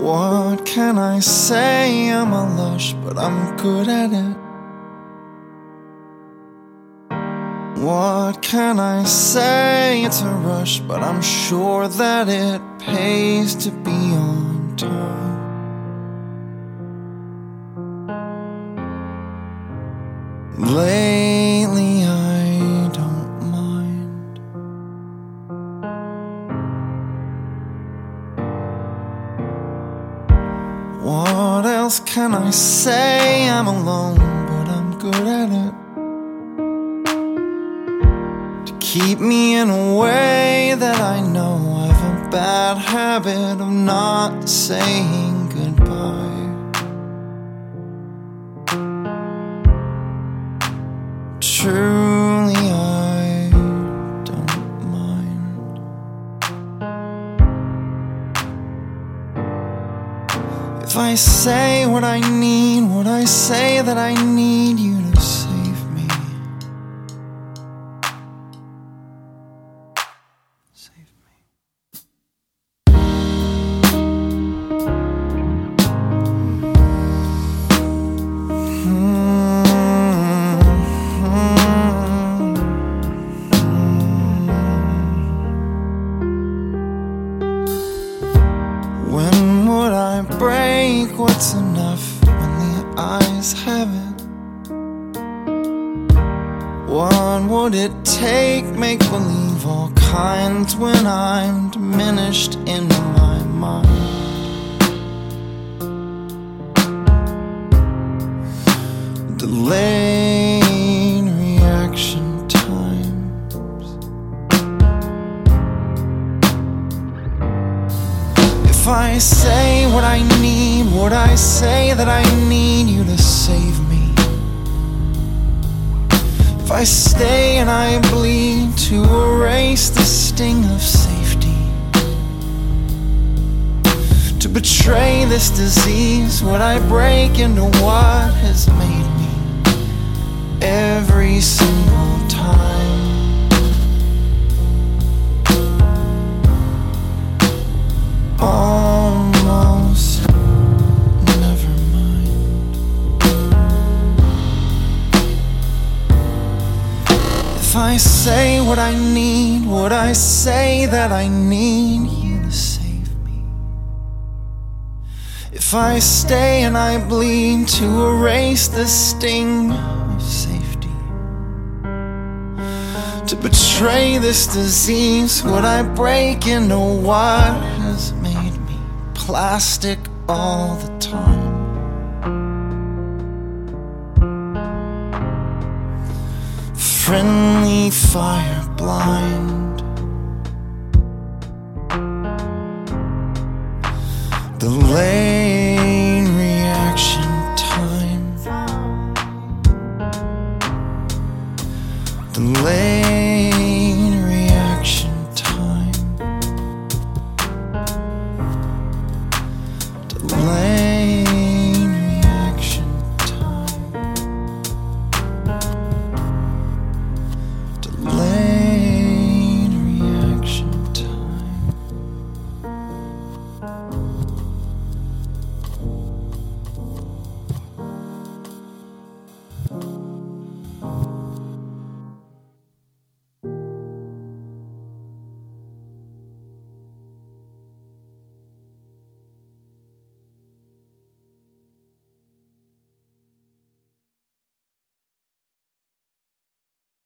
What can I say? I'm a lush, but I'm good at it. What can I say? It's a rush, but I'm sure that it pays to be on time. Lately, else can I say? I'm alone, but I'm good at it. To keep me in a way that I know I've a bad habit of not saying goodbye. Truly, If I say what I need, would I say that I need you to save what's enough when the eyes have it? What would it take? Make believe all kinds when I'm diminished in my mind. Delayed I say what I need, would I say that I need you to save me? If I stay and I bleed to erase the sting of safety, to betray this disease, would I break into what has made me every single If I say what I need, would I say that I need you to save me? If I stay and I bleed to erase the sting of safety, to betray this disease, would I break into what has made me plastic all the time? Fire blind. Delayed reaction time. Delayed